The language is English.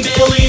Billy.